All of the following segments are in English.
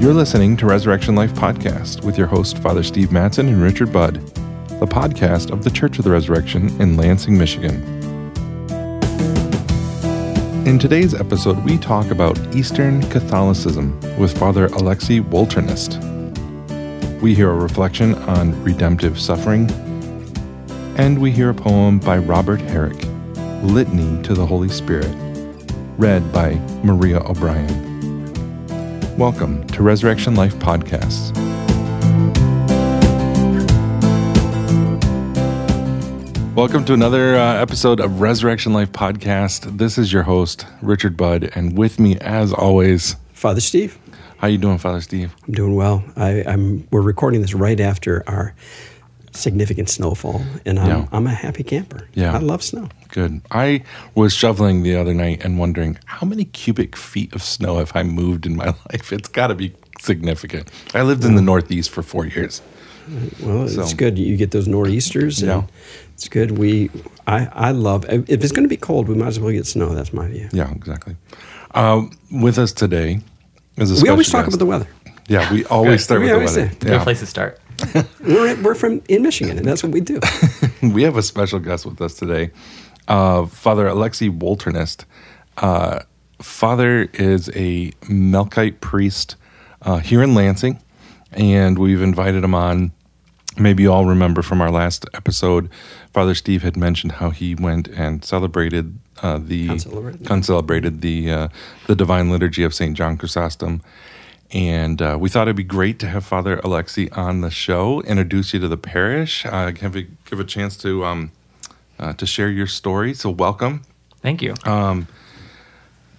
You're listening to Resurrection Life Podcast with your host, Father Steve Matson and Richard Budd, the podcast of the Church of the Resurrection in Lansing, Michigan. In today's episode, we talk about Eastern Catholicism with Father Alexei Wolternist. We hear a reflection on redemptive suffering, and we hear a poem by Robert Herrick, Litany to the Holy Spirit, read by Maria O'Brien. Welcome to Resurrection Life Podcasts. Welcome to another uh, episode of Resurrection Life Podcast. This is your host, Richard Budd, and with me, as always, Father Steve. How you doing, Father Steve? I'm doing well. I, am We're recording this right after our significant snowfall, and I'm, yeah. I'm a happy camper. Yeah, I love snow. Good. I was shoveling the other night and wondering how many cubic feet of snow have I moved in my life. It's got to be significant. I lived in the Northeast for four years. Well, so, it's good. You get those nor'easters. Yeah, it's good. We, I, I love. If it's going to be cold, we might as well get snow. That's my view. Yeah, exactly. Uh, with us today is a. We always talk guest. about the weather. Yeah, we always start with the weather. Say. Good place to start. we're, we're from in Michigan, and that's what we do. we have a special guest with us today, uh, Father Alexei Wolternist. Uh, Father is a Melkite priest uh, here in Lansing, and we've invited him on. Maybe you all remember from our last episode, Father Steve had mentioned how he went and celebrated uh, the concelebrated the uh, the Divine Liturgy of Saint John Chrysostom, and uh, we thought it'd be great to have Father Alexei on the show, introduce you to the parish, uh, give, a, give a chance to um, uh, to share your story. So welcome. Thank you. Um,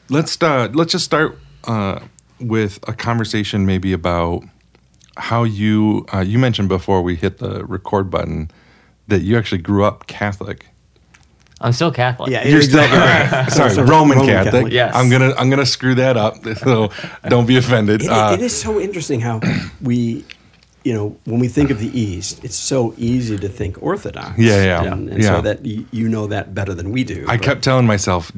let's uh, let's just start uh, with a conversation maybe about how you uh, you mentioned before we hit the record button that you actually grew up Catholic. I'm still Catholic. Yeah, you're still sorry, Roman, Roman Catholic. Catholic. Yes, I'm gonna I'm gonna screw that up. So don't be offended. It, uh, it is so interesting how we, you know, when we think of the East, it's so easy to think Orthodox. Yeah, yeah, and, and yeah. so that you know that better than we do. I but. kept telling myself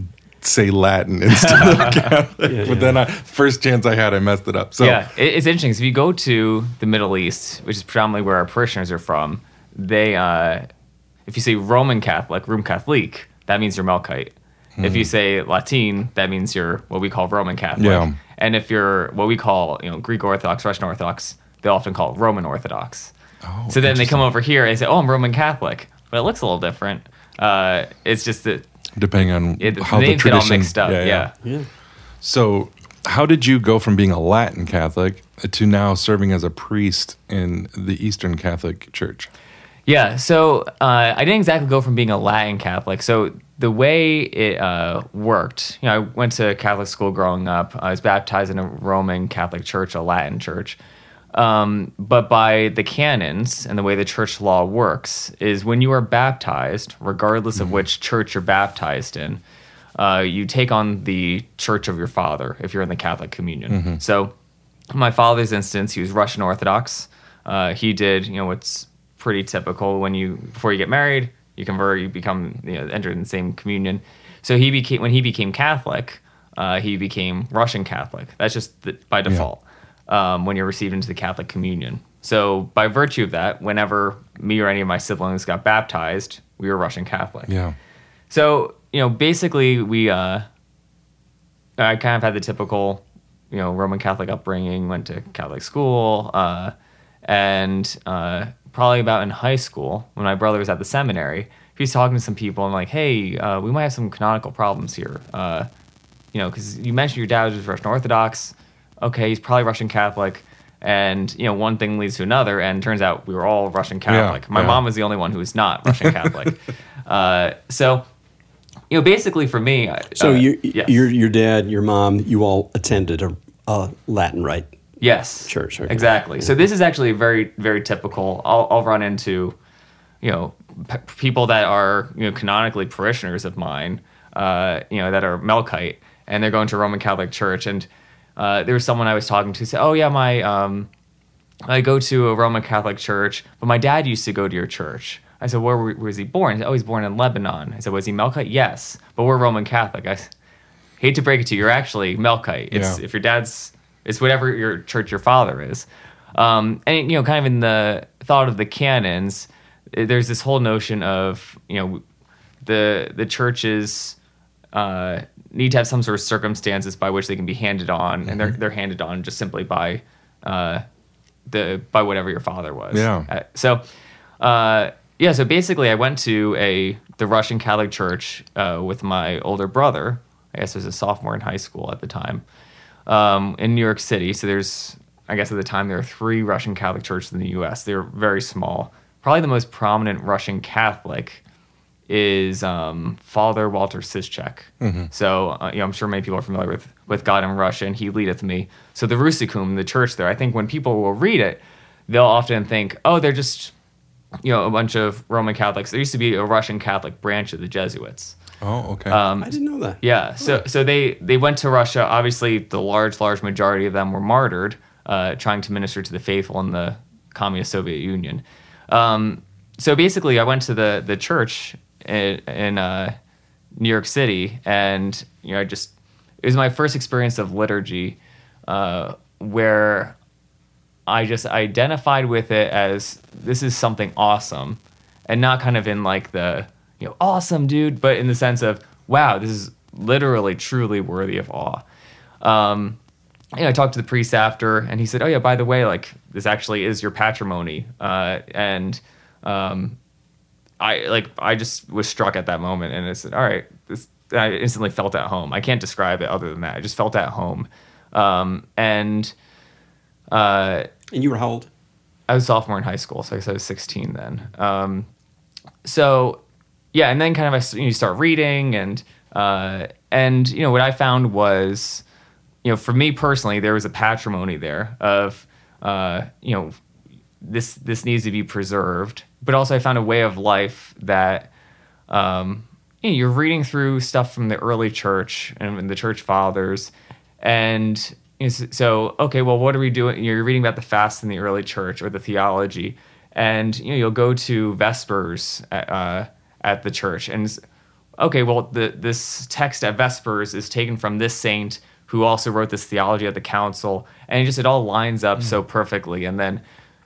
say Latin instead of Catholic. Yeah, but then I, first chance I had, I messed it up. So yeah, it's interesting. So if you go to the Middle East, which is predominantly where our parishioners are from, they uh, if you say Roman Catholic, Rum Catholic, that means you're Melkite. Mm. If you hmm. say Latin, that means you're what we call Roman Catholic. Yeah. And if you're what we call, you know, Greek Orthodox, Russian Orthodox, they often call it Roman Orthodox. Oh, so then they come over here and say, "Oh, I'm Roman Catholic," but it looks a little different. Uh, it's just that depending on it, how the, the tradition get all mixed up. Yeah, yeah. yeah. yeah. So, how did you go from being a Latin Catholic to now serving as a priest in the Eastern Catholic Church? Yeah, so uh, I didn't exactly go from being a Latin Catholic. So the way it uh, worked, you know, I went to Catholic school growing up. I was baptized in a Roman Catholic church, a Latin church. Um, but by the canons and the way the church law works is when you are baptized, regardless mm-hmm. of which church you're baptized in, uh, you take on the church of your father if you're in the Catholic communion. Mm-hmm. So, my father's instance, he was Russian Orthodox. Uh, he did, you know, what's pretty typical when you before you get married, you convert, you become you know enter in the same communion. So he became when he became Catholic, uh, he became Russian Catholic. That's just the, by default yeah. um, when you're received into the Catholic communion. So by virtue of that, whenever me or any of my siblings got baptized, we were Russian Catholic. Yeah. So you know, basically, we uh, I kind of had the typical you know Roman Catholic upbringing. Went to Catholic school, uh, and uh, probably about in high school when my brother was at the seminary. He was talking to some people and like, hey, uh, we might have some canonical problems here. Uh, you know, because you mentioned your dad was Russian Orthodox. Okay, he's probably Russian Catholic. And you know, one thing leads to another, and turns out we were all Russian Catholic. Yeah, My yeah. mom was the only one who was not Russian Catholic. uh, so, you know, basically for me, so uh, you, yes. your your dad, your mom, you all attended a, a Latin rite Yes. Church. Okay. Exactly. Yeah. So this is actually very, very typical. I'll, I'll run into, you know, p- people that are, you know, canonically parishioners of mine, uh, you know, that are Melkite, and they're going to Roman Catholic Church. And uh, there was someone I was talking to say, oh, yeah, my, um, I go to a Roman Catholic church, but my dad used to go to your church. I said, where, where was he born? He said, oh, he's born in Lebanon. I said, was he Melkite? Yes, but we're Roman Catholic. I hate to break it to you, you're actually Melkite. It's, yeah. If your dad's It's whatever your church your father is. Um, and you know, kind of in the thought of the canons, there's this whole notion of you know the the churches uh, need to have some sort of circumstances by which they can be handed on, mm-hmm. and they're mm-hmm. they're handed on just simply by uh, the by whatever your father was. Yeah. Uh, so. Uh, yeah, so basically, I went to a the Russian Catholic Church uh, with my older brother. I guess I was a sophomore in high school at the time um, in New York City. So there's, I guess at the time there were three Russian Catholic churches in the U.S. They're very small. Probably the most prominent Russian Catholic is um, Father Walter Ciszek. Mm-hmm. So uh, you know, I'm sure many people are familiar with with God in Russia, and He leadeth me. So the Russicum, the church there, I think when people will read it, they'll often think, oh, they're just you know, a bunch of Roman Catholics. There used to be a Russian Catholic branch of the Jesuits. Oh, okay. Um, I didn't know that. Yeah, so so they they went to Russia. Obviously, the large large majority of them were martyred, uh, trying to minister to the faithful in the communist Soviet Union. Um, so basically, I went to the the church in, in uh, New York City, and you know, I just it was my first experience of liturgy, uh, where I just identified with it as this is something awesome, and not kind of in like the you know awesome dude, but in the sense of wow, this is literally truly worthy of awe. Um, you know, I talked to the priest after, and he said, "Oh yeah, by the way, like this actually is your patrimony," uh, and um, I like I just was struck at that moment, and I said, "All right, this." I instantly felt at home. I can't describe it other than that. I just felt at home, um, and uh, and you were how old? I was sophomore in high school, so I guess I was 16 then. Um, so yeah, and then kind of I, you start reading and uh, and you know what I found was you know for me personally there was a patrimony there of uh, you know this this needs to be preserved, but also I found a way of life that um, you know, you're reading through stuff from the early church and the church fathers, and so okay well what are we doing? You're reading about the fast in the early church or the theology. And you know you'll go to vespers at, uh, at the church. And okay well the, this text at vespers is taken from this saint who also wrote this theology at the council. And it just it all lines up mm. so perfectly. And then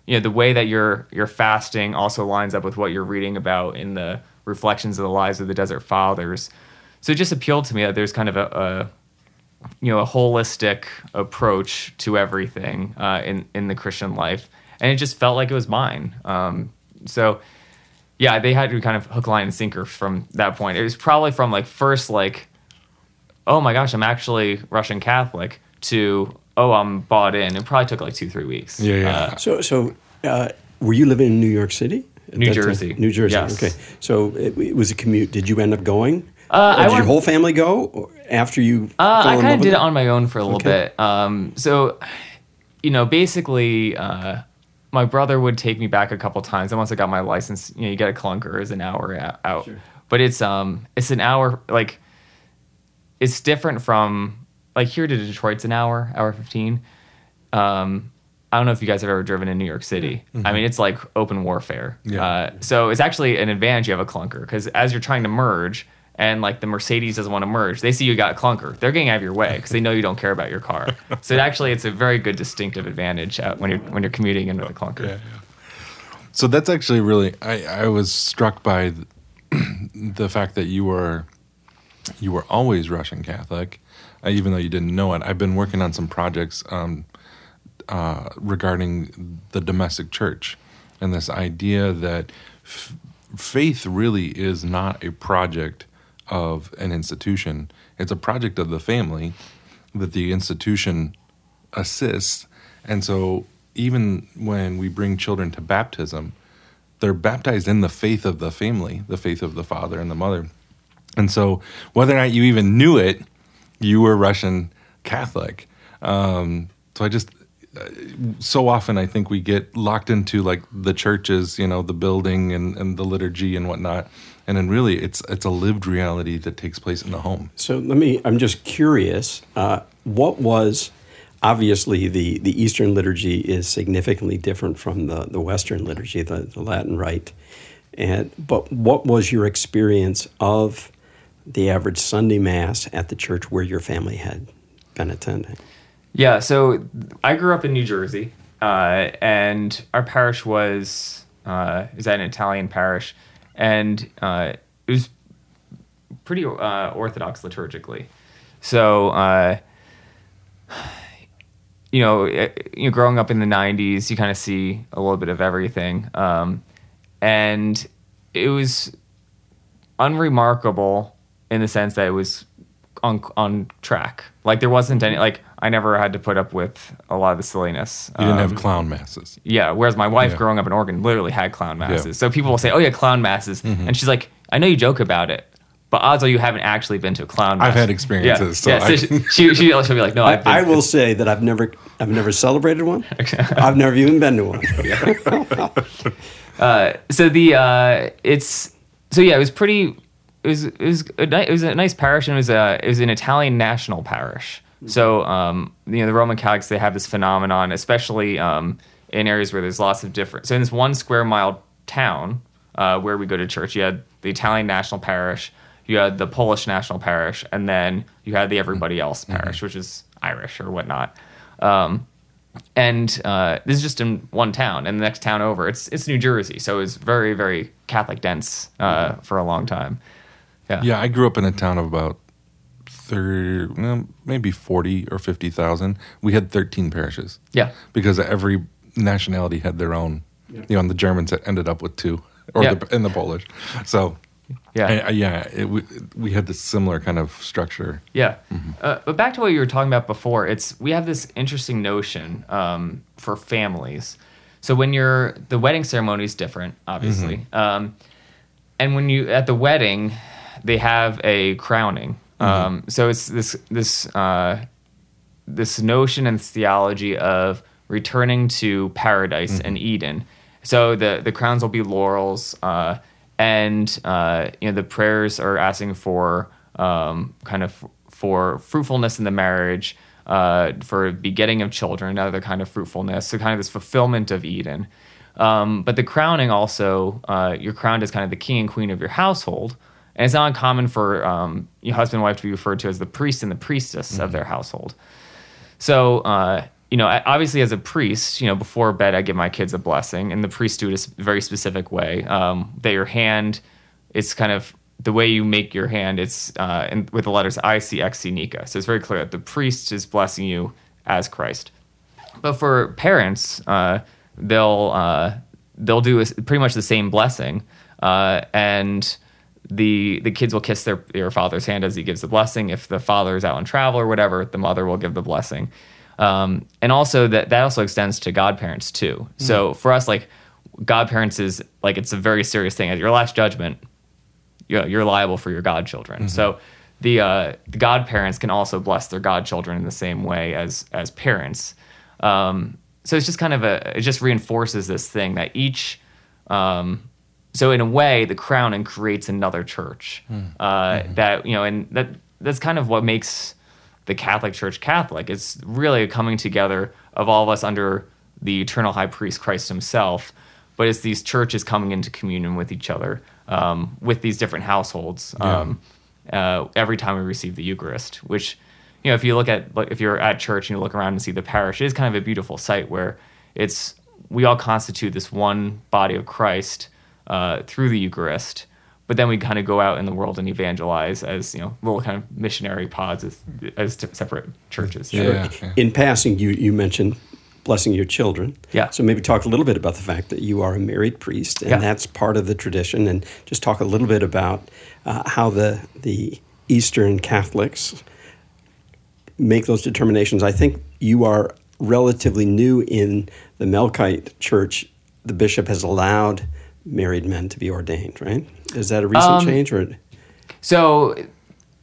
you know the way that you're you're fasting also lines up with what you're reading about in the reflections of the lives of the desert fathers. So it just appealed to me that there's kind of a, a you know a holistic approach to everything uh, in in the Christian life, and it just felt like it was mine. Um, so yeah, they had to kind of hook, line, and sinker from that point. It was probably from like first like, oh my gosh, I'm actually Russian Catholic to oh I'm bought in. It probably took like two three weeks. Yeah, yeah. Uh, so so uh, were you living in New York City? New Jersey. New Jersey. Yes. Okay. So it, it was a commute. Did you end up going? Uh, did went, your whole family go after you? Uh, I kind of did it on my own for a little okay. bit. Um, so, you know, basically, uh, my brother would take me back a couple times. And once I got my license, you know, you get a clunker as an hour out. Sure. But it's um, it's an hour like it's different from like here to Detroit's an hour, hour fifteen. Um, I don't know if you guys have ever driven in New York City. Mm-hmm. I mean, it's like open warfare. Yeah. Uh, so it's actually an advantage you have a clunker because as you're trying to merge and like the Mercedes doesn't want to merge, they see you got a clunker. They're getting out of your way because they know you don't care about your car. so it actually, it's a very good distinctive advantage when you're when you're commuting in with a clunker. Yeah, yeah. So that's actually really. I, I was struck by the fact that you were you were always Russian Catholic, uh, even though you didn't know it. I've been working on some projects um, uh, regarding the domestic church and this idea that f- faith really is not a project of an institution. It's a project of the family that the institution assists. And so even when we bring children to baptism, they're baptized in the faith of the family, the faith of the father and the mother. And so whether or not you even knew it, you were Russian Catholic. Um, so I just so often I think we get locked into like the churches, you know, the building and, and the liturgy and whatnot. And then really it's it's a lived reality that takes place in the home. So let me I'm just curious, uh, what was obviously the, the Eastern liturgy is significantly different from the, the Western liturgy, the, the Latin rite. And but what was your experience of the average Sunday Mass at the church where your family had been attending? Yeah, so I grew up in New Jersey, uh, and our parish was uh, is that an Italian parish, and uh, it was pretty uh, orthodox liturgically. So, uh, you know, it, you know, growing up in the '90s, you kind of see a little bit of everything, um, and it was unremarkable in the sense that it was on on track. Like there wasn't any like I never had to put up with a lot of the silliness. You didn't Um, have clown masses. yeah. Whereas my wife, Yeah. growing up in Oregon, literally had clown masses. Yeah. So people will say, "Oh yeah, clown masses," Mm-hmm. and she's like, "I know you joke about it." But odds are you haven't actually been to a clown. Mass. I've had experiences, so Yeah, I- so she, she, she'll be like, "No, I've been." I will say that I've never I've never celebrated one. I've never even been to one. so the uh, it's so yeah, it was pretty. It was it was a, ni- it was a nice parish, and it was a it was an Italian national parish. So um, you know the Roman Catholics they have this phenomenon, especially um, in areas where there's lots of different. So in this one square mile town uh, where we go to church, you had the Italian national parish, you had the Polish national parish, and then you had the everybody else parish, which is Irish or whatnot. Um, and uh, this is just in one town, and the next town over, it's it's New Jersey, so it was very very Catholic dense uh, for a long time. Yeah, Yeah, I grew up in a town of about thir well, maybe forty or fifty thousand. We had thirteen parishes yeah, because every nationality had their own. Yeah. You know, and the Germans ended up with two, or Yeah. the, and the Polish. So, yeah, I- I- yeah, it, we, we had this similar kind of structure. yeah. Uh, but back to what you were talking about before, it's we have this interesting notion um, for families. So when you're the wedding ceremony is different, obviously, um, and when you at the wedding, they have a crowning. Um, so it's this this uh, this notion and theology of returning to paradise and Eden. So the the crowns will be laurels, uh, and uh, you know the prayers are asking for um, kind of for fruitfulness in the marriage, uh, for begetting of children, another kind of fruitfulness. So kind of this fulfillment of Eden. Um, but the crowning also, uh, you're crowned as kind of the king and queen of your household. And it's not uncommon for um, your husband and wife to be referred to as the priest and the priestess of their household. So, uh, you know, obviously as a priest, you know, before bed, I give my kids a blessing, and the priest do it a very specific way. Um, that your hand, it's kind of the way you make your hand. It's uh, in, with the letters I C X C Nika. So it's very clear that the priest is blessing you as Christ. But for parents, uh, they'll uh, they'll do a pretty much the same blessing, uh, and the the kids will kiss their their father's hand as he gives the blessing. If the father is out on travel or whatever, the mother will give the blessing. Um, and also that that also extends to godparents too. So for us, like godparents is like it's a very serious thing. At your last judgment, you're, you're liable for your godchildren. So the uh, the godparents can also bless their godchildren in the same way as as parents. Um, so it's just kind of a it just reinforces this thing that each um, so in a way the crown and creates another church uh, that you know and that that's kind of what makes the Catholic Church Catholic. It's really a coming together of all of us under the eternal high priest Christ himself but it's these churches coming into communion with each other um, with these different households um, uh, every time we receive the Eucharist. Which, you know, if you look at like, if you're at church and you look around and see the parish, it is kind of a beautiful sight where it's we all constitute this one body of Christ uh, through the Eucharist. But then we kind of go out in the world and evangelize as you know little kind of missionary pods as, as separate churches. Yeah, yeah. In passing, you you mentioned blessing your children. Yeah. So maybe talk a little bit about the fact that you are a married priest, and Yeah. that's part of the tradition, and just talk a little bit about uh, how the the Eastern Catholics make those determinations. I think you are relatively new in the Melkite Church. The bishop has allowed married men to be ordained, right? Is that a recent Um, change, or So,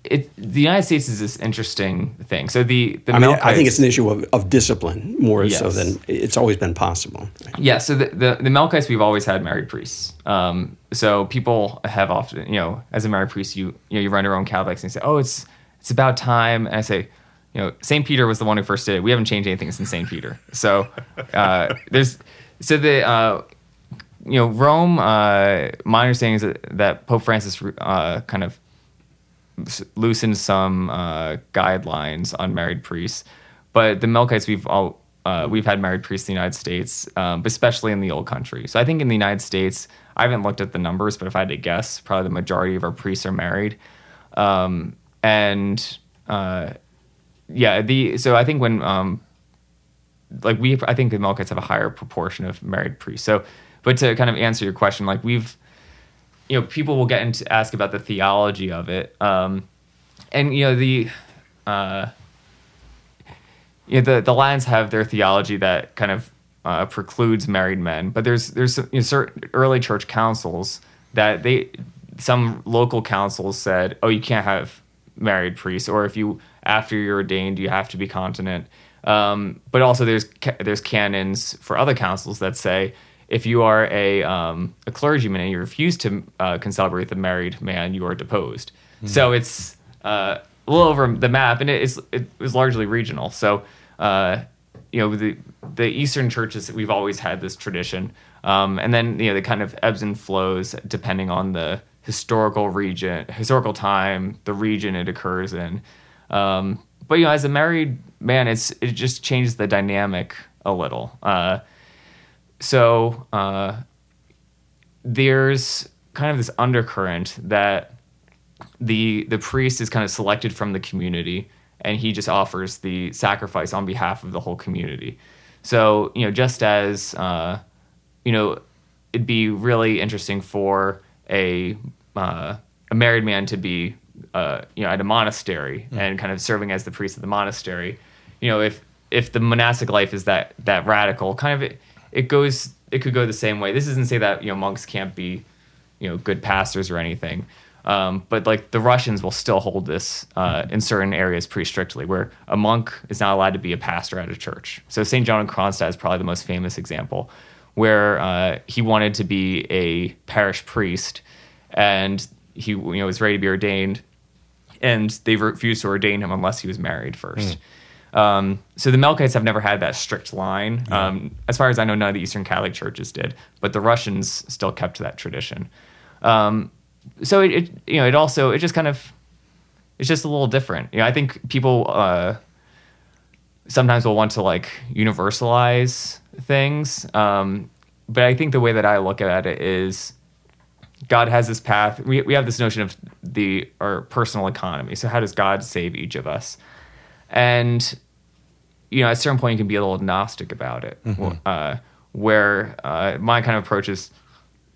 it, the United States is this interesting thing. So the the I mean, I think it's an issue of, of discipline more so than it's always been possible. Yeah, so the, the, the Melkites, we've always had married priests. Um, so people have often, you know, as a married priest, you you know, you run your own Catholics and you say, oh, it's it's about time. And I say, you know, St. Peter was the one who first did it. We haven't changed anything since St. Peter. So uh, there's, so the, uh, you know, Rome, uh, my understanding is that, that Pope Francis uh, kind of loosened some uh, guidelines on married priests. but the Melkites we've all uh, we've had married priests in the United States, um, especially in the Old Country. So I think in the United States, I haven't looked at the numbers, but if I had to guess, probably the majority of our priests are married. Um, and uh, yeah, the so I think when um, like we, I think the Melkites have a higher proportion of married priests. So, but to kind of answer your question, like we've, you know, people will get into ask about the theology of it, um, and you know the. Uh, you know, the the Latins have their theology that kind of uh, precludes married men, but there's there's you know, certain early church councils that they some local councils said, oh, you can't have married priests, or if you after you're ordained, you have to be continent. Um, but also there's there's canons for other councils that say if you are a um, a clergyman and you refuse to uh, with a married man, you are deposed. Mm. So it's uh, a little over the map, and it is it was largely regional. So, uh, you know, the the Eastern churches we've always had this tradition, um, and then you know the kind of ebbs and flows depending on the historical region, historical time, the region it occurs in. Um, but you know, as a married man, it's it just changes the dynamic a little. Uh, so uh, there's kind of this undercurrent that the the priest is kind of selected from the community and he just offers the sacrifice on behalf of the whole community so you know just as uh, you know it'd be really interesting for a uh, a married man to be uh, you know at a monastery mm. and kind of serving as the priest of the monastery you know if if the monastic life is that that radical kind of it, goes it could go the same way this doesn't say that you know monks can't be you know good pastors or anything um, but like the Russians will still hold this uh, in certain areas pretty strictly, where a monk is not allowed to be a pastor at a church. So St. John of Kronstadt is probably the most famous example, where uh, he wanted to be a parish priest, and he you know was ready to be ordained, and they refused to ordain him unless he was married first. Mm. Um, so the Melkites have never had that strict line. Yeah. Um, as far as I know, none of the Eastern Catholic churches did, but the Russians still kept that tradition. Um, so it, it, you know it also it just kind of it's just a little different. You know, I think people uh, sometimes will want to like universalize things, um, but I think the way that I look at it is God has this path. We we have this notion of the our personal economy. So how does God save each of us? And you know, at a certain point, you can be a little gnostic about it. Mm-hmm. Uh, where uh, my kind of approach is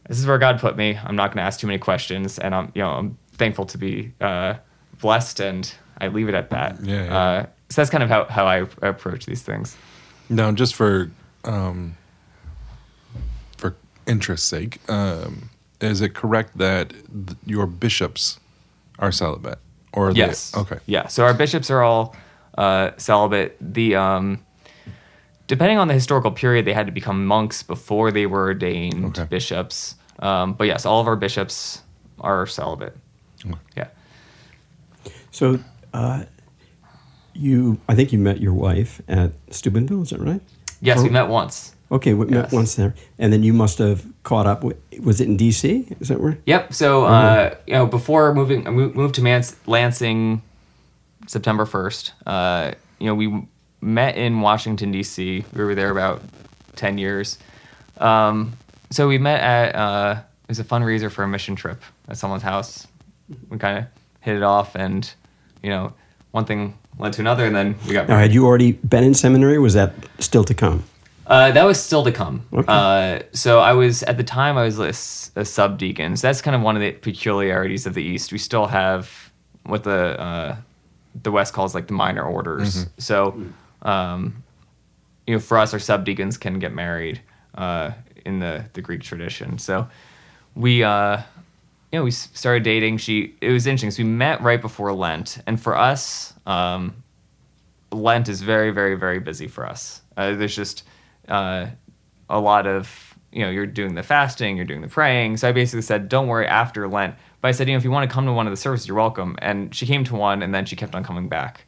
this is where God put me. I'm not going to ask too many questions, and I'm you know I'm thankful to be uh, blessed, and I leave it at that. Yeah. yeah. Uh, so that's kind of how how I approach these things. Now, just for um, for interest's sake, um, is it correct that th- your bishops are celibate? Or yes. They, okay. Yeah. So our bishops are all uh, celibate. The um, depending on the historical period, they had to become monks before they were ordained okay. bishops. Um, but yes, all of our bishops are celibate. Okay. Yeah. So, uh, you, I think you met your wife at Steubenville, is that right? Yes, or, we met once. Okay, we yes. met once there, and then you must have caught up. With, was it in D.C.? Is that where? Yep. So, uh, you know, before moving, I moved to Mans- Lansing, September first. Uh, you know, we met in Washington D.C. We were there about ten years. Um, so we met at uh, it was a fundraiser for a mission trip at someone's house. We kind of hit it off, and you know, one thing led to another, and then we got. Married. Now, had you already been in seminary? was that still to come? Uh, that was still to come. Okay. Uh, so I was at the time I was a, a subdeacon. So that's kind of one of the peculiarities of the East. We still have what the uh, the West calls like the minor orders. Mm-hmm. So, um, you know, for us, our subdeacons can get married. Uh, in the the Greek tradition. So we uh you know we started dating. She it was interesting. So we met right before Lent, and for us, um, Lent is very very very busy for us. Uh, there's just uh, a lot of you know you're doing the fasting, you're doing the praying. So I basically said, don't worry after Lent. But I said, you know, if you want to come to one of the services, you're welcome. And she came to one, and then she kept on coming back.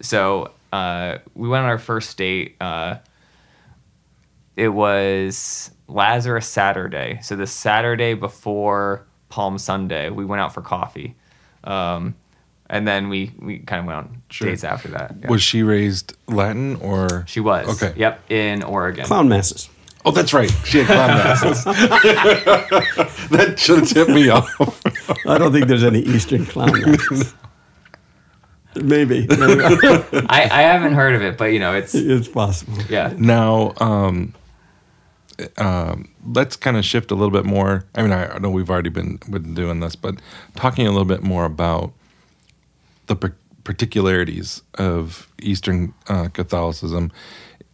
So uh, we went on our first date. Uh, it was Lazarus Saturday. So the Saturday before Palm Sunday, we went out for coffee. Um, and then we we kind of went on Sure. dates after that. Yeah. Was she raised Latin or? she was Okay. Yep, in Oregon. Clown masses. Oh, that's right. She had clown masses. that should have tipped me off. I don't think there's any Eastern clown masses. Maybe. Maybe. I, I haven't heard of it, but you know it's it's possible. yeah. Now, um, um, let's kind of shift a little bit more. I mean, I know we've already been been doing this, but talking a little bit more about the par- particularities of Eastern uh, Catholicism.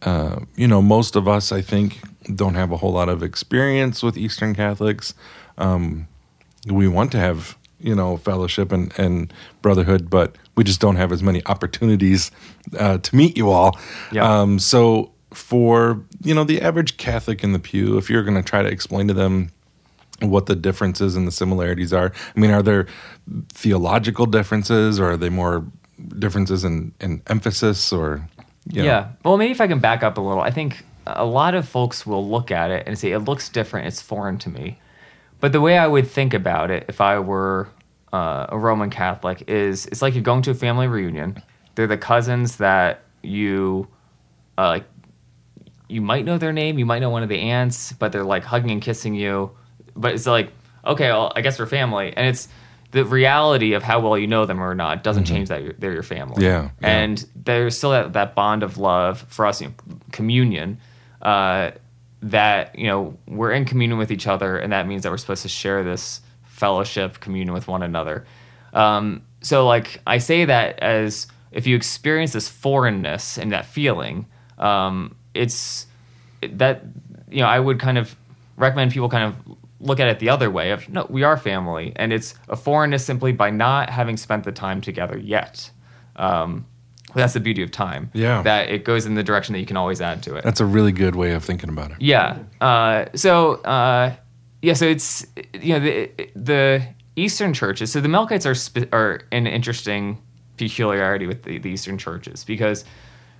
Uh, you know, most of us, I think, don't have a whole lot of experience with Eastern Catholics. Um, we want to have, you know, fellowship and, and brotherhood, but we just don't have as many opportunities uh, to meet you all. Yeah. Um, so, for you know the average Catholic in the pew, if you're going to try to explain to them what the differences and the similarities are, I mean, are there theological differences, or are they more differences in, in emphasis, or you know? Yeah. Well, maybe if I can back up a little, I think a lot of folks will look at it and say, it looks different, it's foreign to me. But the way I would think about it if I were uh, a Roman Catholic is it's like you're going to a family reunion. They're the cousins that you uh, like. You might know their name, you might know one of the aunts, but they're like hugging and kissing you. But it's like, okay, well, I guess we're family, and it's the reality of how well you know them or not doesn't change that they're your family. Yeah, yeah. and there's still that, that bond of love for us, you know, communion. Uh, that you know we're in communion with each other, and that means that we're supposed to share this fellowship, communion with one another. Um, so, like I say that as if you experience this foreignness and that feeling, um, it's that you know I would kind of recommend people kind of look at it the other way of no, we are family, and it's a foreignness simply by not having spent the time together yet. Um, that's the beauty of time. Yeah. that it goes in the direction that you can always add to it. That's a really good way of thinking about it. Yeah. Uh, so uh, yeah, so it's you know the the Eastern churches. So the Melkites are spe- are an interesting peculiarity with the, the Eastern churches because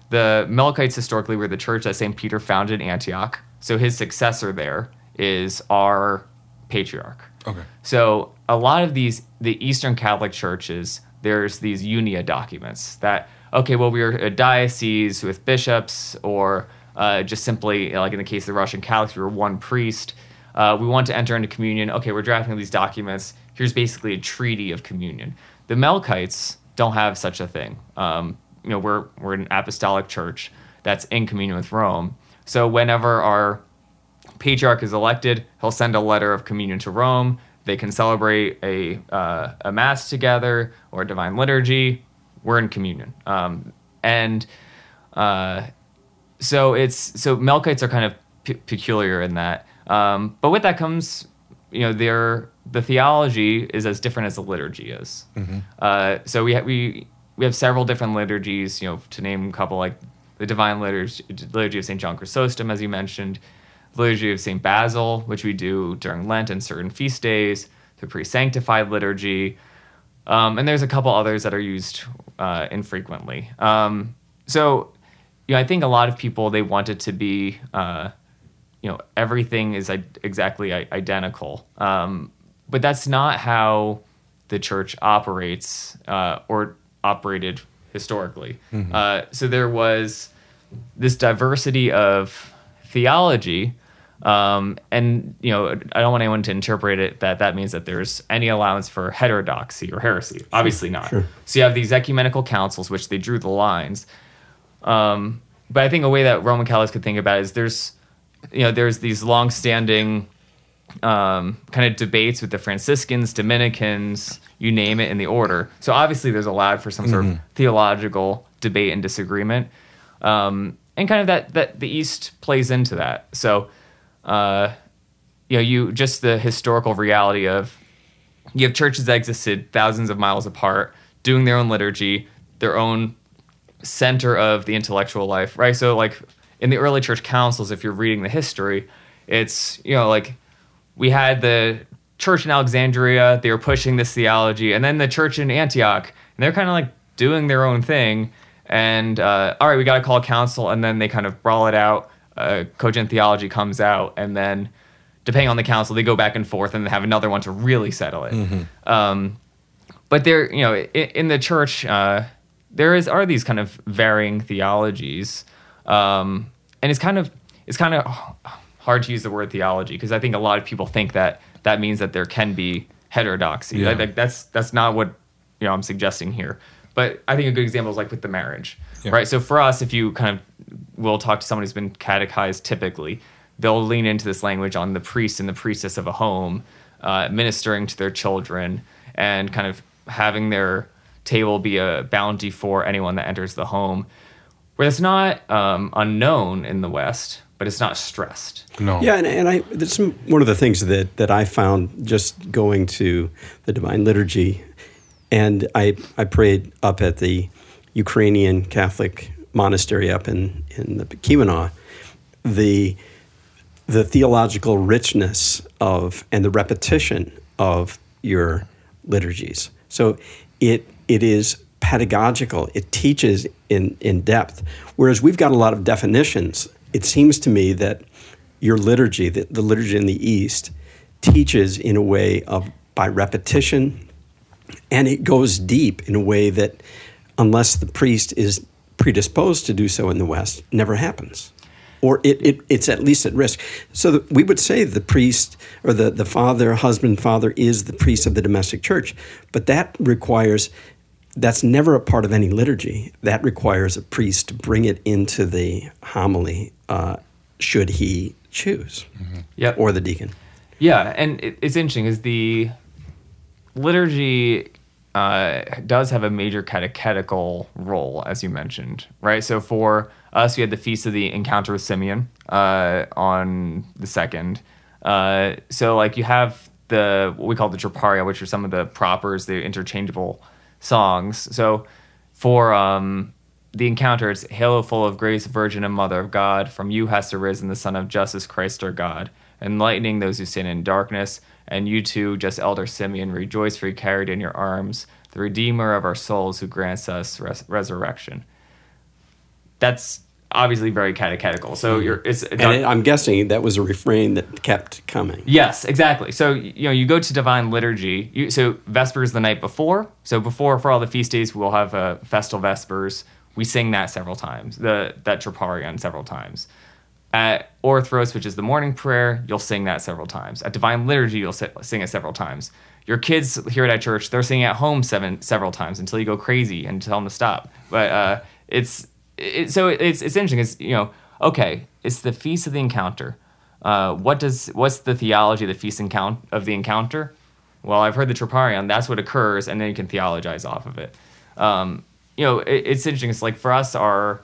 the Melkites historically were the church that Saint Peter founded in Antioch. So his successor there is our patriarch. Okay. So a lot of these the Eastern Catholic churches, there's these unia documents that okay, well we're a diocese with bishops, or uh, just simply like in the case of the Russian Catholics, we were one priest. Uh, we want to enter into communion. Okay, we're drafting these documents. Here's basically a treaty of communion. The Melkites don't have such a thing. Um, you know, we're we're an apostolic church that's in communion with Rome. So whenever our patriarch is elected, he'll send a letter of communion to Rome. They can celebrate a uh, a mass together or a divine liturgy. We're in communion, um, and uh, so it's so Melkites are kind of pe- peculiar in that. Um, but with that comes, you know, their the theology is as different as the liturgy is. Uh, so we ha- we we have several different liturgies. You know, to name a couple, like the Divine Liturgy, liturgy of Saint John Chrysostom, as you mentioned, the liturgy of Saint Basil, which we do during Lent and certain feast days, the pre-sanctified liturgy, um, and there's a couple others that are used uh, infrequently. Um, so, you know, I think a lot of people they want it to be, uh, you know, everything is I- exactly i- identical, um, but that's not how the church operates uh, or operated historically. Uh, so there was this diversity of theology. Um, and you know, I don't want anyone to interpret it that that means that there's any allowance for heterodoxy or heresy. Obviously not. So you have these ecumenical councils, which they drew the lines. Um, but I think a way that Roman Catholics could think about it is there's, you know, there's these long-standing um, kind of debates with the Franciscans, Dominicans, you name it in the order. So obviously there's allowed for some sort of theological debate and disagreement, um, and kind of that that the East plays into that. So, uh, you know, you just the historical reality of you have churches that existed thousands of miles apart, doing their own liturgy, their own center of the intellectual life, right? So, like in the early church councils, if you're reading the history, it's you know like we had the church in Alexandria, they were pushing this theology, and then the church in Antioch, and they're kind of like doing their own thing. And uh, all right, we got to call a council, and then they kind of brawl it out. Uh, cogent theology comes out, and then depending on the council, they go back and forth, and have another one to really settle it. Um, but there, you know, in, in the church, uh, there is are these kind of varying theologies, um, and it's kind of it's kind of hard to use the word theology because I think a lot of people think that that means that there can be heterodoxy. Yeah. Like, that's that's not what you know I'm suggesting here. But I think a good example is like with the marriage, Yeah. right? So for us, if you kind of will talk to someone who's been catechized, typically they'll lean into this language on the priest and the priestess of a home, uh, ministering to their children and kind of having their table be a bounty for anyone that enters the home, where it's not um, unknown in the West, but it's not stressed. No. Yeah, and, and I that's one of the things that that I found just going to the Divine Liturgy, and I I prayed up at the Ukrainian Catholic monastery up in in the Kievan, the the theological richness of and the repetition of your liturgies. So it it is pedagogical. It teaches in in depth. Whereas we've got a lot of definitions. It seems to me that your liturgy, the, the liturgy in the East, teaches in a way of by repetition, and it goes deep in a way that, unless the priest is predisposed to do so in the West, never happens. Or it, it, it's at least at risk. So we would say the priest or the, the father, husband, father is the priest of the domestic church. But that requires, that's never a part of any liturgy. That requires a priest to bring it into the homily, uh, should he choose, Yep. or the deacon. Yeah, and it, it's interesting is the liturgy uh, does have a major catechetical role, as you mentioned, right? So for us, we had the feast of the encounter with Simeon uh, on the second. Uh, so like you have the what we call the troparia, which are some of the propers, the interchangeable songs. So for um, the encounter, it's Halo full of grace, Virgin and Mother of God. From you has arisen the Sun of Justice, Christ our God, enlightening those who sin in darkness. And you too, just Elder Simeon, rejoice for you carried in your arms the Redeemer of our souls, who grants us res- resurrection. That's obviously very catechetical. So you're it's And it, I'm guessing that was a refrain that kept coming. Yes, exactly. So you know, you go to divine liturgy. You, so vespers the night before. So before for all the feast days, we'll have uh, festal vespers. We sing that several times. The that troparion several times. At Orthros, which is the morning prayer, you'll sing that several times. At divine liturgy, you'll sing it several times. Your kids here at our church, they're singing at home seven several times until you go crazy and tell them to stop. But uh, it's it, so it's it's interesting. It's you know okay, it's the feast of the encounter. Uh, what does what's the theology of the feast encount of the encounter? Well, I've heard the troparion. That's what occurs, and then you can theologize off of it. Um, you know, it, it's interesting. It's like for us, our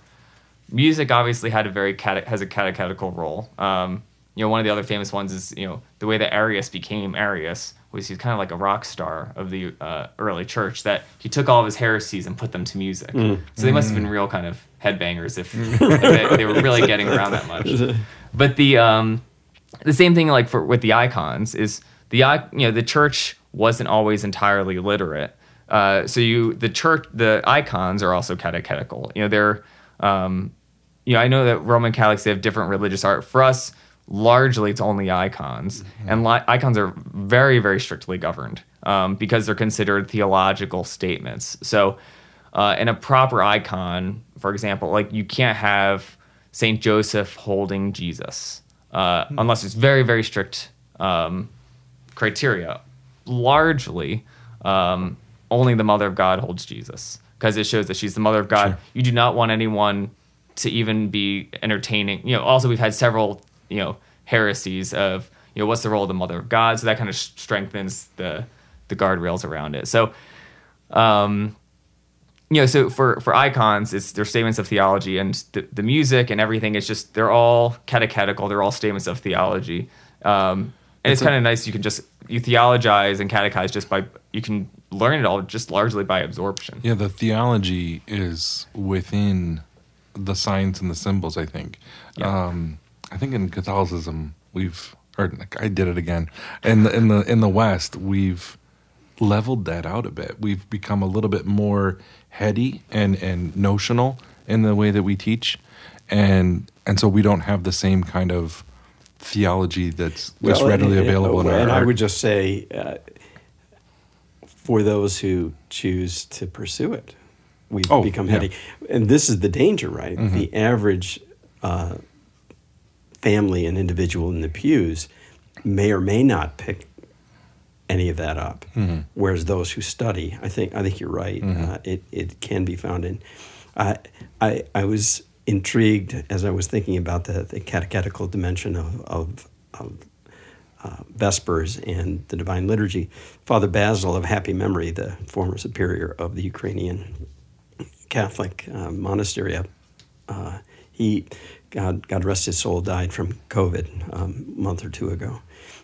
music obviously had a very cate- has a catechetical role. Um, you know, one of the other famous ones is you know the way that Arius became Arius was he's kind of like a rock star of the uh, early church that he took all of his heresies and put them to music. So they must have been real kind of headbangers if, if they, they were really getting around that much. But the um, the same thing like for with the icons is the you know the church wasn't always entirely literate. Uh, so you the church the icons are also catechetical. You know they're um, you know I know that Roman Catholics they have different religious art. For us, largely it's only icons, and li- icons are very very strictly governed um, because they're considered theological statements. So uh, in a proper icon, for example, like you can't have Saint Joseph holding Jesus uh, unless it's very very strict um, criteria. Largely, um, only the Mother of God holds Jesus because it shows that she's the Mother of God. Sure. You do not want anyone to even be entertaining. You know, also we've had several you know heresies of you know what's the role of the Mother of God, so that kind of strengthens the the guardrails around it. So. Um, you know, so for for icons, it's their statements of theology, and the, the music and everything is just they're all catechetical. They're all statements of theology, um, and it's, It's kind of nice. You can just you theologize and catechize just by you can learn it all just largely by absorption. Yeah, the theology is within the signs and the symbols. I think. Yeah. Um, I think in Catholicism we've, or I did it again. In the in the in the West we've leveled that out a bit. We've become a little bit more heady and and notional in the way that we teach, and and so we don't have the same kind of theology that's that's Well, readily and- available in our and I would just say, uh, for those who choose to pursue it. We Oh, become yeah. heady, and this is the danger, right? The average uh, family and individual in the pews may or may not pick any of that up. Whereas those who study, I think, I think you're right. Uh, it it can be found in. I I I was intrigued as I was thinking about the, the catechetical dimension of of, of uh, Vespers and the Divine Liturgy. Father Basil of happy memory, the former superior of the Ukrainian Catholic uh, monastery. Uh, he, God, God rest his soul, died from COVID um, a month or two ago.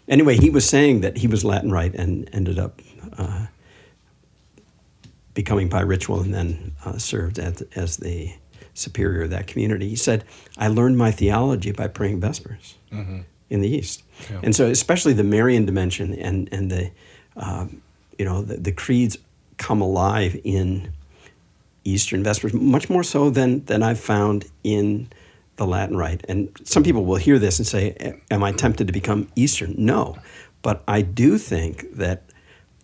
Anyway, he was saying that he was Latin Rite and ended up uh, becoming bi-ritual and then uh, served as, as the superior of that community. He said, I learned my theology by praying Vespers in the East. Yeah. And so, especially the Marian dimension and, and the, um, you know, the, the creeds come alive in Eastern Vespers, much more so than, than I've found in the Latin Rite. And some people will hear this and say, Am I tempted to become Eastern? No. But I do think that,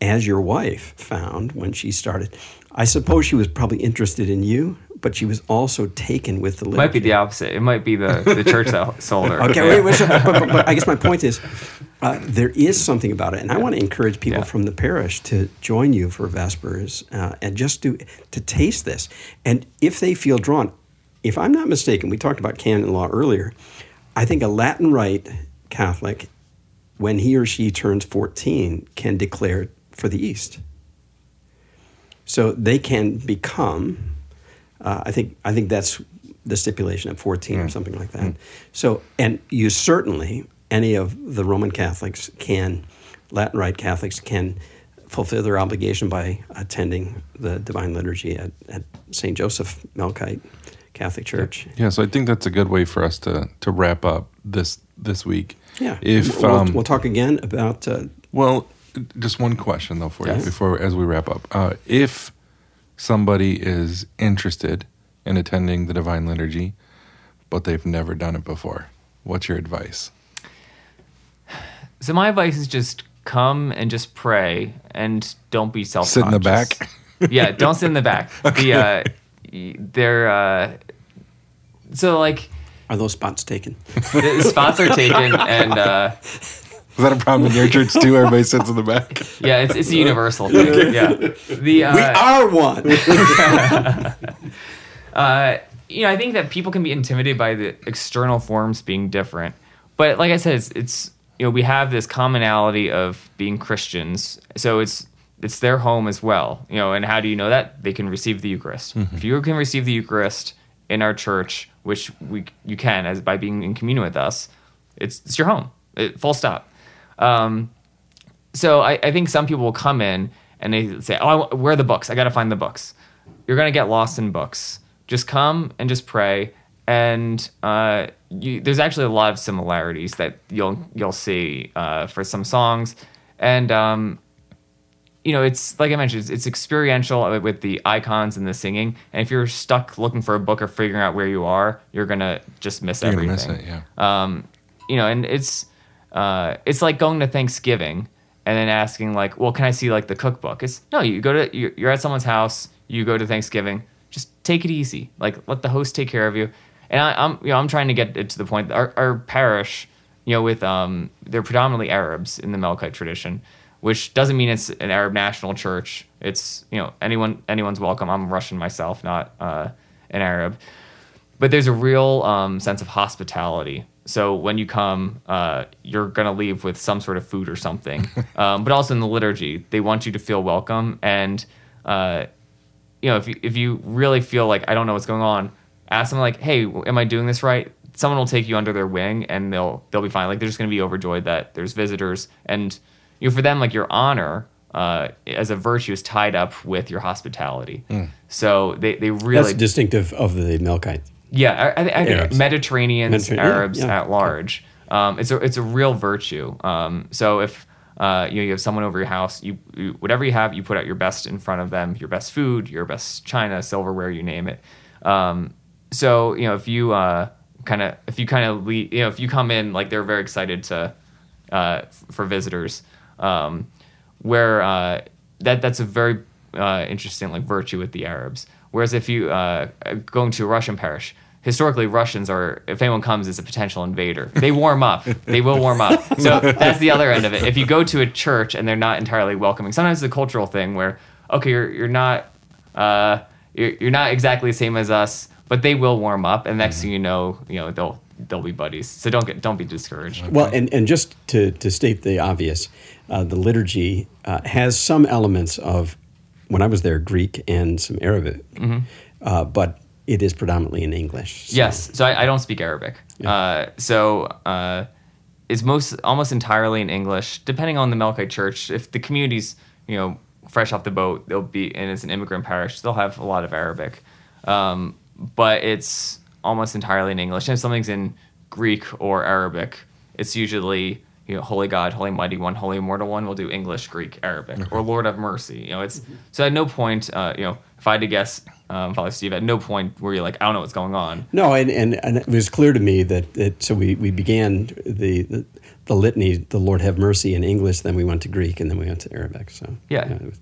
as your wife found when she started, I suppose she was probably interested in you, but she was also taken with the It liturgy. might be the opposite. It might be the, the church that sold her. Okay, Yeah. wait, wait, but, but, but I guess my point is, uh, there is something about it, and I want to encourage people Yeah. from the parish to join you for Vespers uh, and just to to taste this. And if they feel drawn, if I'm not mistaken, we talked about canon law earlier. I think a Latin Rite Catholic, when he or she turns 14, can declare for the East. So they can become. Uh, I think I think that's the stipulation at 14 or something like that. So, and you certainly any of the Roman Catholics can, Latin Rite Catholics can fulfill their obligation by attending the Divine Liturgy at, at St. Joseph Melkite Catholic Church. Yeah, so I think that's a good way for us to to wrap up this this week. Yeah. If we'll, um, we'll talk again about uh, Well, just one question though for Yes. you before as we wrap up. Uh, if somebody is interested in attending the Divine Liturgy, but they've never done it before, what's your advice? So my advice is just come and just pray and don't be self. Sit in the back. yeah, don't sit in the back. The uh, they're uh, so like are those spots taken? the spots are taken and uh, Is that a problem in your church too? Everybody sits in the back. yeah, it's it's a universal thing. Yeah, the uh, we are one. uh, you know, I think that people can be intimidated by the external forms being different. But like I said, it's, it's you know we have this commonality of being Christians, so it's it's their home as well. You know, and how do you know that they can receive the Eucharist? If you can receive the Eucharist in our church, which we you can as by being in communion with us, it's it's your home. It, full stop. Um, so I, I think some people will come in and they say, "Oh, I where are the books? I got to find the books." You're gonna get lost in books. Just come and just pray, and uh, you, there's actually a lot of similarities that you'll you'll see uh, for some songs, and um, you know, it's like I mentioned, it's, it's experiential with the icons and the singing. And if you're stuck looking for a book or figuring out where you are, you're gonna just miss You're gonna everything. miss it, yeah. Um, you know, and it's uh, it's like going to Thanksgiving and then asking like, well, can I see like the cookbook? It's no, you go to you're, you're at someone's house, you go to Thanksgiving, just take it easy, like let the host take care of you. And I, I'm you know I'm trying to get it to the point. Our, our parish, you know, with um, they're predominantly Arabs in the Melkite tradition, which doesn't mean it's an Arab national church. It's you know anyone anyone's welcome. I'm Russian myself, not uh, an Arab but there's a real um, sense of hospitality. So when you come, uh, you're gonna leave with some sort of food or something. um, but also in the liturgy, they want you to feel welcome, and uh, you know if you, if you really feel like I don't know what's going on, ask them like, "Hey, am I doing this right?" Someone will take you under their wing, and they'll they'll be fine. Like they're just gonna be overjoyed that there's visitors, and you know for them like your honor. Uh, as a virtue is tied up with your hospitality, so they, they really That's distinctive of the Melkite. Yeah, I, I, I think. Mediterraneans, Mediterranean, Arabs yeah. at large. Um, it's a it's a real virtue. Um, so if uh, you know you have someone over your house, you, you whatever you have, you put out your best in front of them, your best food, your best china, silverware, you name it. Um, so you know if you uh, kind of if you kind of you know if you come in like they're very excited to uh, f- for visitors, um, where uh, that that's a very uh, interesting like virtue with the Arabs. Whereas if you uh, going to a Russian parish, historically Russians are if anyone comes is a potential invader. They warm up. they will warm up. So that's the other end of it. If you go to a church and they're not entirely welcoming, sometimes it's a cultural thing where okay, you're you're not uh, you're, you're not exactly the same as us, but they will warm up, and next thing you know, you know they'll they'll be buddies. So don't get don't be discouraged. Well, and, and just to, to state the obvious, uh, the liturgy uh, has some elements of, when I was there, Greek and some Arabic, uh, but it is predominantly in English. so- Yes. So I, I don't speak Arabic. Uh, so uh, it's most almost entirely in English. Depending on the Melkite church, if the community's you know fresh off the boat, they'll be and it's an immigrant parish. They'll have a lot of Arabic, um, but it's almost entirely in English. And if something's in Greek or Arabic, it's usually you know Holy God, Holy Mighty One, Holy Immortal One. We'll do English, Greek, Arabic, or Lord of mercy. You know, it's so at no point, uh, you know, if I had to guess, um, Father Steve, at no point were you like, I don't know what's going on. No, and, and, and it was clear to me that, that so we, we began the, the the litany, the Lord have mercy in English, then we went to Greek, and then we went to Arabic. So Yeah. it was-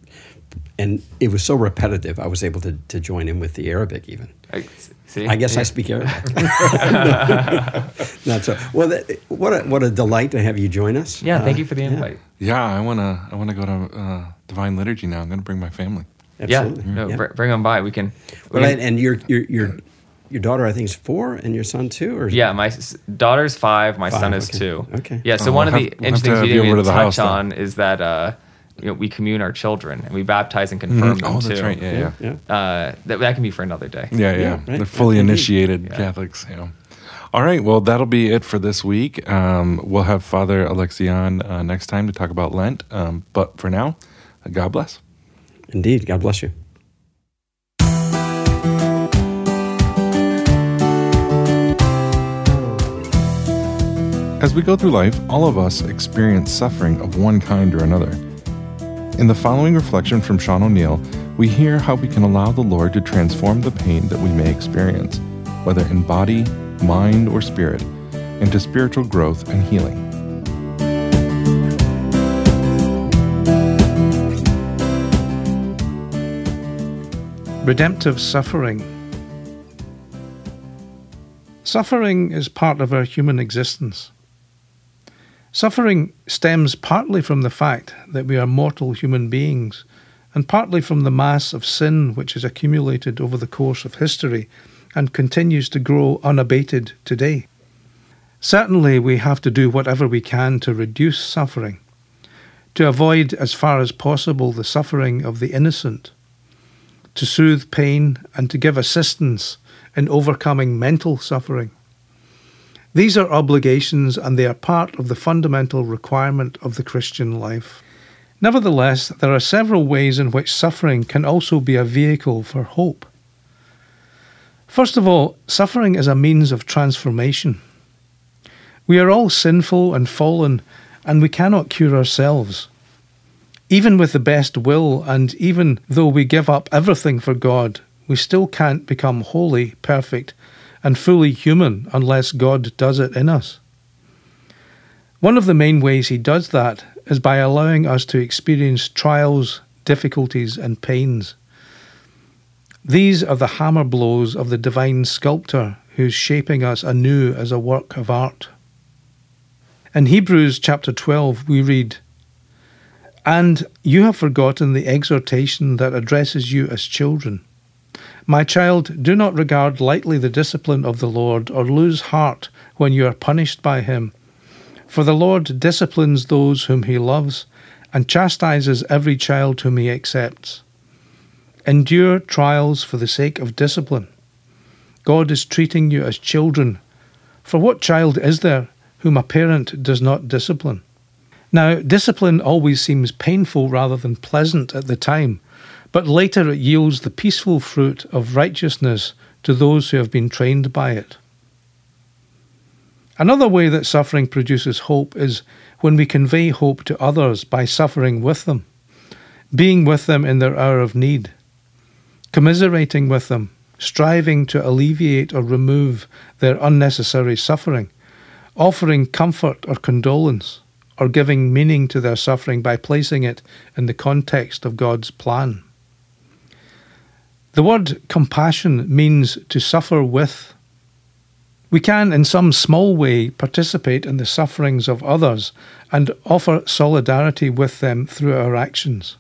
and it was so repetitive, I was able to, to join in with the Arabic even. Like, see, I guess I speak Arabic. Not so. Well, that, what a what a delight to have you join us. Yeah, thank Uh, you for the invite. Yeah, I wanna I wanna go to uh, Divine Liturgy now. I'm gonna bring my family. Absolutely. Yeah, no, Yeah. br- bring them by. We can. we Well, can- and, and your your your your daughter, I think, is four, and your son too, or yeah, my s- daughter's five. My Five, son is okay. two. Okay. Yeah. So Oh, one we'll of the have- we'll interesting things we you didn't even to the house touch then. on is that uh, you know we commune our children and we baptize and confirm them oh, that's too. right. Yeah, yeah, yeah. Uh, that, that can be for another day. yeah, yeah. Yeah, right. They're fully Indeed. initiated Yeah. Catholics. Yeah. All right. Well, that'll be it for this week. Um, we'll have Father Alexion uh, next time to talk about Lent. Um, but for now, uh, God bless. Indeed. God bless you. As we go through life, all of us experience suffering of one kind or another. In the following reflection from Sean O'Neill, we hear how we can allow the Lord to transform the pain that we may experience, whether in body, mind, or spirit, into spiritual growth and healing. Redemptive suffering. Suffering is part of our human existence. Suffering stems partly from the fact that we are mortal human beings, and partly from the mass of sin which has accumulated over the course of history and continues to grow unabated today. Certainly, we have to do whatever we can to reduce suffering, to avoid as far as possible the suffering of the innocent to soothe pain and to give assistance in overcoming mental suffering. These are obligations and they are part of the fundamental requirement of the Christian life. Nevertheless, there are several ways in which suffering can also be a vehicle for hope. First of all, suffering is a means of transformation. We are all sinful and fallen, and we cannot cure ourselves even with the best will, and even though we give up everything for God, we still can't become holy, perfect, and fully human unless God does it in us. One of the main ways He does that is by allowing us to experience trials, difficulties, and pains. These are the hammer blows of the divine sculptor who's shaping us anew as a work of art. In Hebrews chapter 12, we read, and you have forgotten the exhortation that addresses you as children. My child, do not regard lightly the discipline of the Lord, or lose heart when you are punished by him. For the Lord disciplines those whom he loves, and chastises every child whom he accepts. Endure trials for the sake of discipline. God is treating you as children. For what child is there whom a parent does not discipline? Now, discipline always seems painful rather than pleasant at the time, but later it yields the peaceful fruit of righteousness to those who have been trained by it. Another way that suffering produces hope is when we convey hope to others by suffering with them, being with them in their hour of need, commiserating with them, striving to alleviate or remove their unnecessary suffering, offering comfort or condolence, or giving meaning to their suffering by placing it in the context of God's plan. The word compassion means to suffer with. We can, in some small way, participate in the sufferings of others and offer solidarity with them through our actions.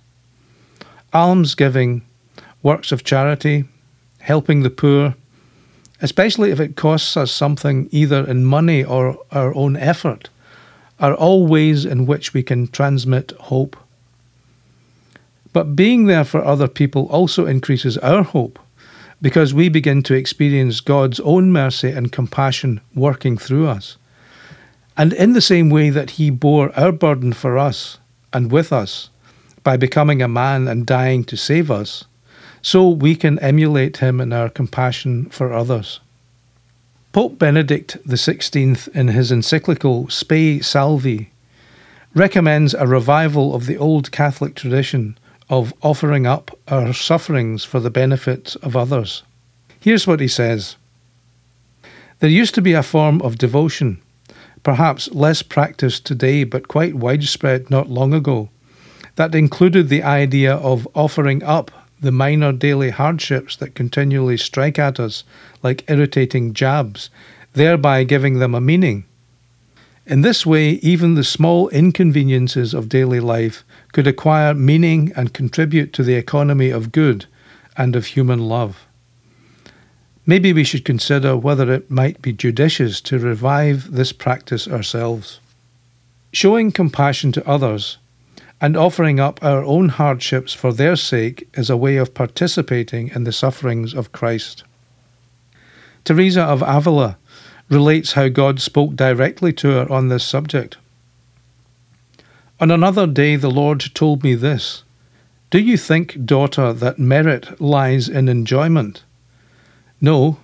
Almsgiving, works of charity, helping the poor, especially if it costs us something either in money or our own effort, are all ways in which we can transmit hope. But being there for other people also increases our hope because we begin to experience God's own mercy and compassion working through us. And in the same way that He bore our burden for us and with us by becoming a man and dying to save us, so we can emulate Him in our compassion for others. Pope Benedict XVI, in his encyclical Spe Salvi, recommends a revival of the old Catholic tradition of offering up our sufferings for the benefit of others. Here's what he says There used to be a form of devotion, perhaps less practiced today but quite widespread not long ago, that included the idea of offering up the minor daily hardships that continually strike at us like irritating jabs, thereby giving them a meaning. In this way, even the small inconveniences of daily life could acquire meaning and contribute to the economy of good and of human love. Maybe we should consider whether it might be judicious to revive this practice ourselves. Showing compassion to others and offering up our own hardships for their sake is a way of participating in the sufferings of Christ. Teresa of Avila relates how God spoke directly to her on this subject. On another day, the Lord told me this Do you think, daughter, that merit lies in enjoyment? No,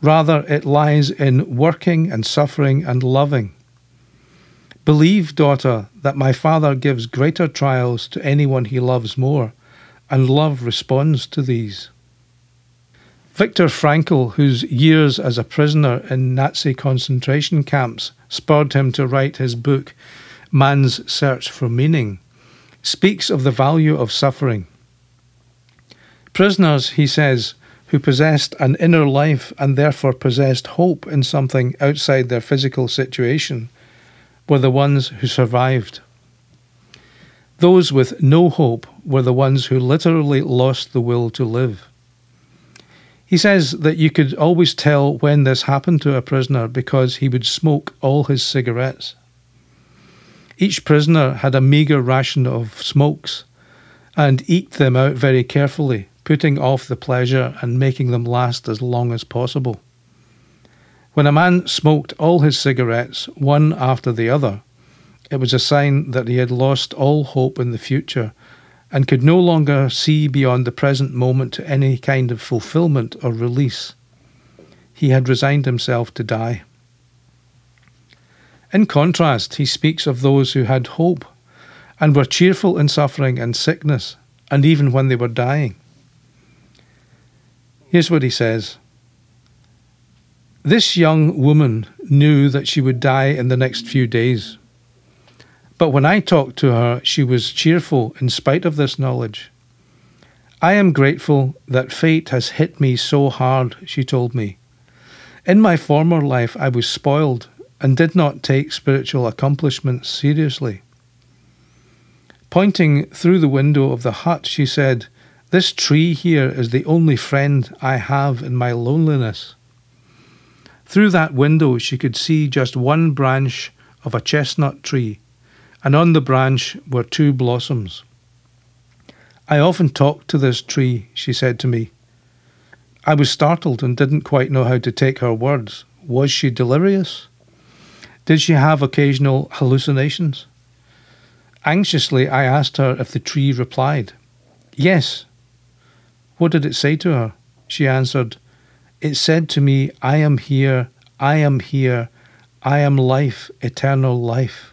rather, it lies in working and suffering and loving. Believe, daughter, that my Father gives greater trials to anyone he loves more, and love responds to these. Viktor Frankl, whose years as a prisoner in Nazi concentration camps spurred him to write his book, Man's Search for Meaning, speaks of the value of suffering. Prisoners, he says, who possessed an inner life and therefore possessed hope in something outside their physical situation, were the ones who survived. Those with no hope were the ones who literally lost the will to live. He says that you could always tell when this happened to a prisoner because he would smoke all his cigarettes. Each prisoner had a meagre ration of smokes and eked them out very carefully, putting off the pleasure and making them last as long as possible. When a man smoked all his cigarettes, one after the other, it was a sign that he had lost all hope in the future and could no longer see beyond the present moment to any kind of fulfillment or release. He had resigned himself to die. In contrast, he speaks of those who had hope and were cheerful in suffering and sickness, and even when they were dying. Here's what he says This young woman knew that she would die in the next few days. But when I talked to her, she was cheerful in spite of this knowledge. I am grateful that fate has hit me so hard, she told me. In my former life, I was spoiled and did not take spiritual accomplishments seriously. Pointing through the window of the hut, she said, This tree here is the only friend I have in my loneliness. Through that window, she could see just one branch of a chestnut tree and on the branch were two blossoms. I often talk to this tree, she said to me. I was startled and didn't quite know how to take her words. Was she delirious? Did she have occasional hallucinations? Anxiously, I asked her if the tree replied. Yes. What did it say to her? She answered, It said to me, I am here, I am here, I am life, eternal life.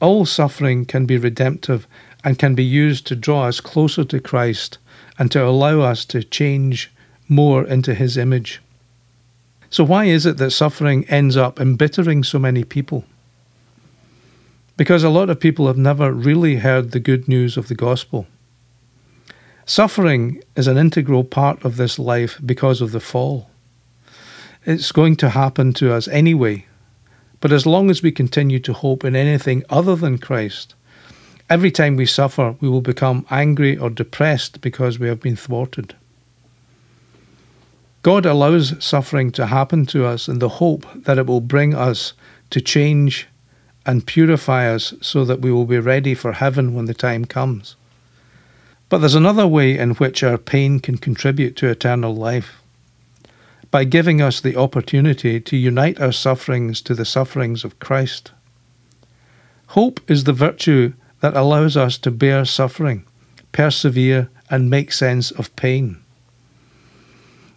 All suffering can be redemptive and can be used to draw us closer to Christ and to allow us to change more into His image. So, why is it that suffering ends up embittering so many people? because a lot of people have never really heard the good news of the gospel. Suffering is an integral part of this life because of the fall. It's going to happen to us anyway, but as long as we continue to hope in anything other than Christ, every time we suffer, we will become angry or depressed because we have been thwarted. God allows suffering to happen to us in the hope that it will bring us to change and purify us so that we will be ready for heaven when the time comes. But there's another way in which our pain can contribute to eternal life by giving us the opportunity to unite our sufferings to the sufferings of Christ. Hope is the virtue that allows us to bear suffering, persevere, and make sense of pain.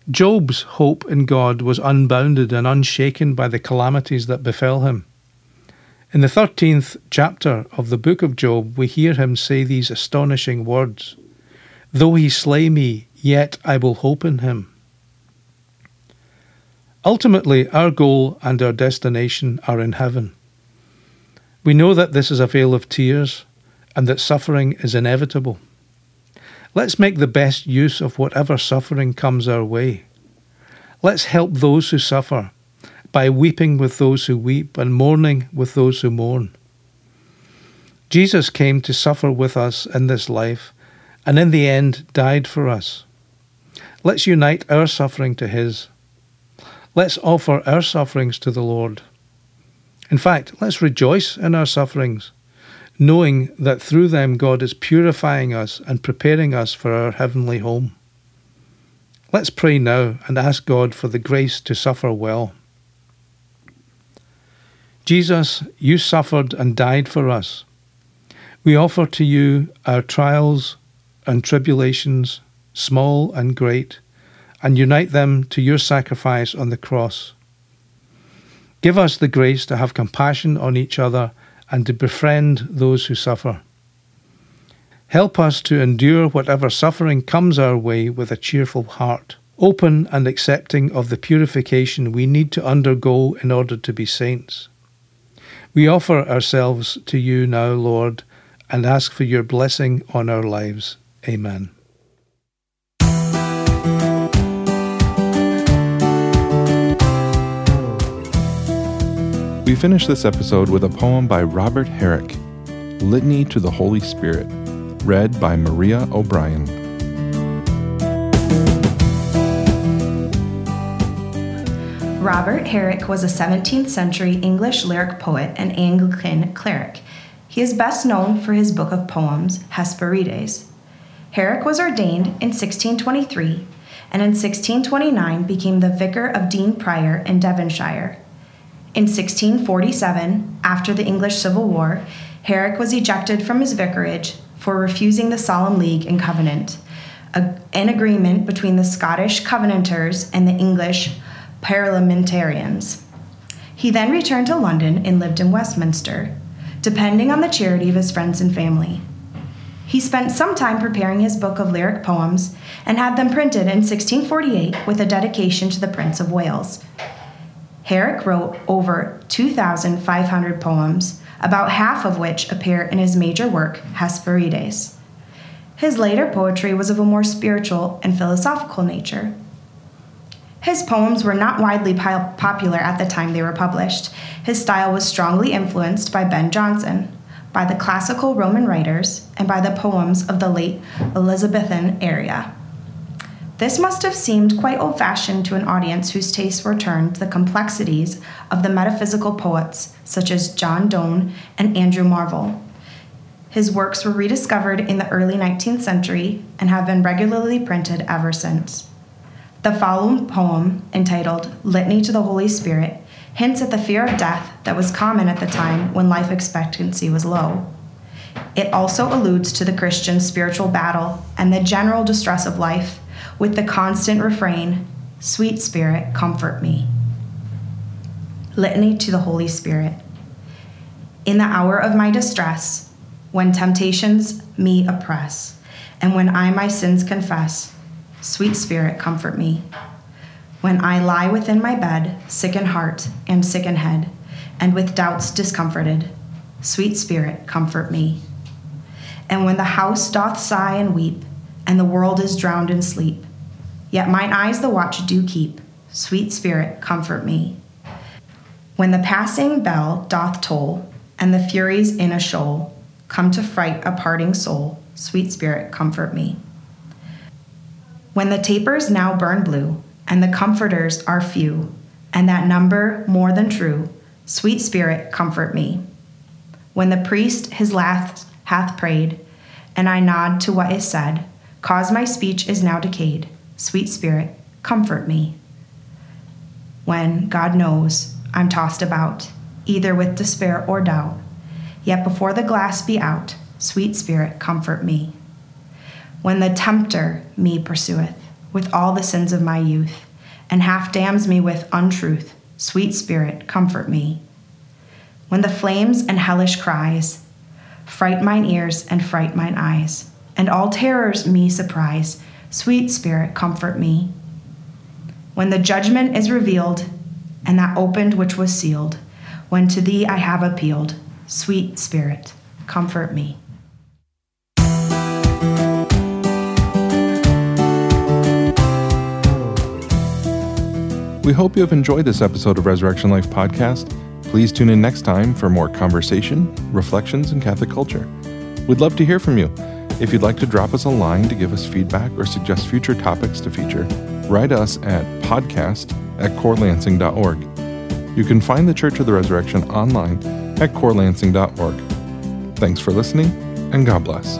Job's hope in God was unbounded and unshaken by the calamities that befell him. In the 13th chapter of the book of Job, we hear him say these astonishing words Though he slay me, yet I will hope in him. Ultimately, our goal and our destination are in heaven. We know that this is a vale of tears and that suffering is inevitable. Let's make the best use of whatever suffering comes our way. Let's help those who suffer by weeping with those who weep and mourning with those who mourn. Jesus came to suffer with us in this life and in the end died for us. Let's unite our suffering to His. Let's offer our sufferings to the Lord. In fact, let's rejoice in our sufferings, knowing that through them God is purifying us and preparing us for our heavenly home. Let's pray now and ask God for the grace to suffer well. Jesus, you suffered and died for us. We offer to you our trials, and tribulations, small and great, and unite them to your sacrifice on the cross. Give us the grace to have compassion on each other and to befriend those who suffer. Help us to endure whatever suffering comes our way with a cheerful heart, open and accepting of the purification we need to undergo in order to be saints. We offer ourselves to you now, Lord, and ask for your blessing on our lives. Amen. We finish this episode with a poem by Robert Herrick, Litany to the Holy Spirit, read by Maria O'Brien. Robert Herrick was a 17th century English lyric poet and Anglican cleric. He is best known for his book of poems, Hesperides. Herrick was ordained in 1623 and in 1629 became the vicar of Dean Prior in Devonshire. In 1647, after the English Civil War, Herrick was ejected from his vicarage for refusing the Solemn League and Covenant, a, an agreement between the Scottish Covenanters and the English Parliamentarians. He then returned to London and lived in Westminster, depending on the charity of his friends and family. He spent some time preparing his book of lyric poems and had them printed in 1648 with a dedication to the Prince of Wales. Herrick wrote over 2,500 poems, about half of which appear in his major work, Hesperides. His later poetry was of a more spiritual and philosophical nature. His poems were not widely popular at the time they were published. His style was strongly influenced by Ben Jonson, by the classical Roman writers and by the poems of the late Elizabethan era. This must have seemed quite old fashioned to an audience whose tastes were turned to the complexities of the metaphysical poets such as John Donne and Andrew Marvell. His works were rediscovered in the early 19th century and have been regularly printed ever since. The following poem, entitled Litany to the Holy Spirit, hints at the fear of death that was common at the time when life expectancy was low. It also alludes to the Christian's spiritual battle and the general distress of life with the constant refrain, Sweet Spirit, comfort me. Litany to the Holy Spirit. In the hour of my distress, when temptations me oppress, and when I my sins confess, Sweet Spirit, comfort me. When I lie within my bed, sick in heart and sick in head, and with doubts discomforted, Sweet Spirit, comfort me. And when the house doth sigh and weep, and the world is drowned in sleep, yet mine eyes the watch do keep. Sweet Spirit, comfort me. When the passing bell doth toll, and the furies in a shoal come to fright a parting soul, sweet Spirit, comfort me. When the tapers now burn blue, and the comforters are few, and that number more than true, sweet Spirit, comfort me. When the priest his last hath prayed, and I nod to what is said, cause my speech is now decayed, sweet Spirit, comfort me. When, God knows, I'm tossed about, either with despair or doubt, yet before the glass be out, sweet Spirit, comfort me. When the tempter me pursueth with all the sins of my youth, and half damns me with untruth. Sweet Spirit, comfort me. When the flames and hellish cries fright mine ears and fright mine eyes, and all terrors me surprise, sweet Spirit, comfort me. When the judgment is revealed, and that opened which was sealed, when to thee I have appealed, sweet Spirit, comfort me. We hope you have enjoyed this episode of Resurrection Life Podcast. Please tune in next time for more conversation, reflections, and Catholic culture. We'd love to hear from you. If you'd like to drop us a line to give us feedback or suggest future topics to feature, write us at podcast at corelansing.org. You can find the Church of the Resurrection online at corelansing.org. Thanks for listening, and God bless.